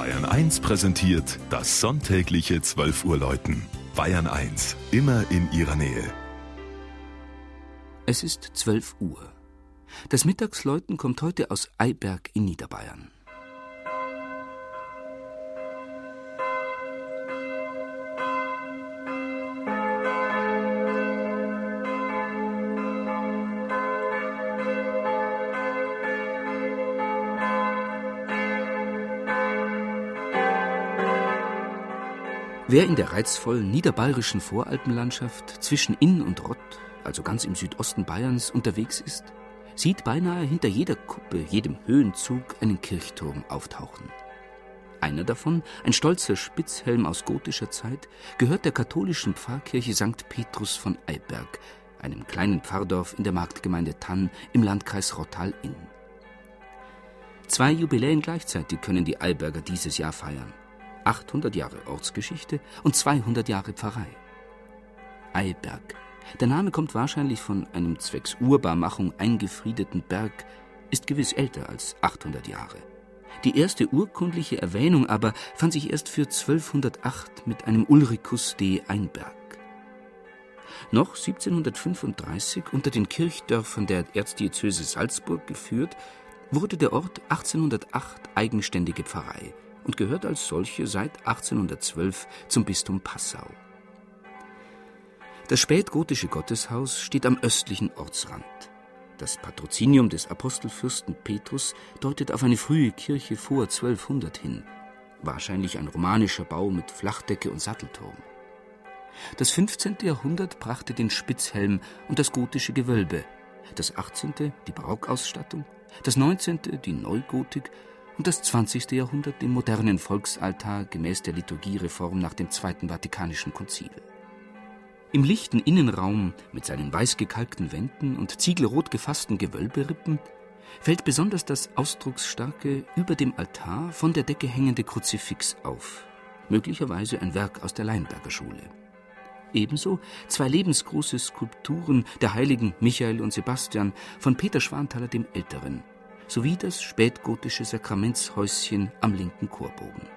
Bayern 1 präsentiert das sonntägliche 12 Uhr Läuten. Bayern 1, immer in ihrer Nähe. Es ist 12 Uhr. Das Mittagsläuten kommt heute aus Eiberg in Niederbayern. Wer in der reizvollen niederbayerischen Voralpenlandschaft zwischen Inn und Rott, also ganz im Südosten Bayerns, unterwegs ist, sieht beinahe hinter jeder Kuppe, jedem Höhenzug einen Kirchturm auftauchen. Einer davon, ein stolzer Spitzhelm aus gotischer Zeit, gehört der katholischen Pfarrkirche St. Petrus von Eiberg, einem kleinen Pfarrdorf in der Marktgemeinde Tann im Landkreis Rottal-Inn. Zwei Jubiläen gleichzeitig können die Eiberger dieses Jahr feiern. 800 Jahre Ortsgeschichte und 200 Jahre Pfarrei. Eiberg. Der Name kommt wahrscheinlich von einem zwecks Urbarmachung eingefriedeten Berg, ist gewiss älter als 800 Jahre. Die erste urkundliche Erwähnung aber fand sich erst für 1208 mit einem Ulricus de Einberg. Noch 1735 unter den Kirchdörfern der Erzdiözese Salzburg geführt, wurde der Ort 1808 eigenständige Pfarrei und gehört als solche seit 1812 zum Bistum Passau. Das spätgotische Gotteshaus steht am östlichen Ortsrand. Das Patrozinium des Apostelfürsten Petrus deutet auf eine frühe Kirche vor 1200 hin, wahrscheinlich ein romanischer Bau mit Flachdecke und Sattelturm. Das 15. Jahrhundert brachte den Spitzhelm und das gotische Gewölbe, das 18. die Barockausstattung, das 19. die Neugotik und das 20. Jahrhundert den modernen Volksaltar gemäß der Liturgiereform nach dem Zweiten Vatikanischen Konzil. Im lichten Innenraum mit seinen weiß gekalkten Wänden und ziegelrot gefassten Gewölberippen fällt besonders das ausdrucksstarke, über dem Altar von der Decke hängende Kruzifix auf, möglicherweise ein Werk aus der Leinberger Schule. Ebenso zwei lebensgroße Skulpturen der Heiligen Michael und Sebastian von Peter Schwanthaler dem Älteren, sowie das spätgotische Sakramentshäuschen am linken Chorbogen.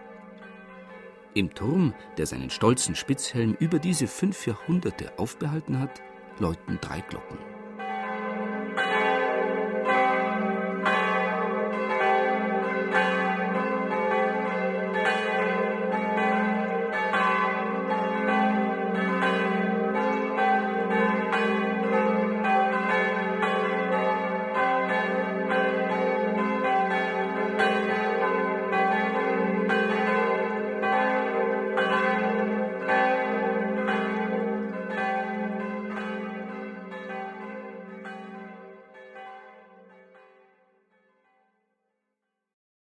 Im Turm, der seinen stolzen Spitzhelm über diese fünf Jahrhunderte aufbehalten hat, läuten drei Glocken.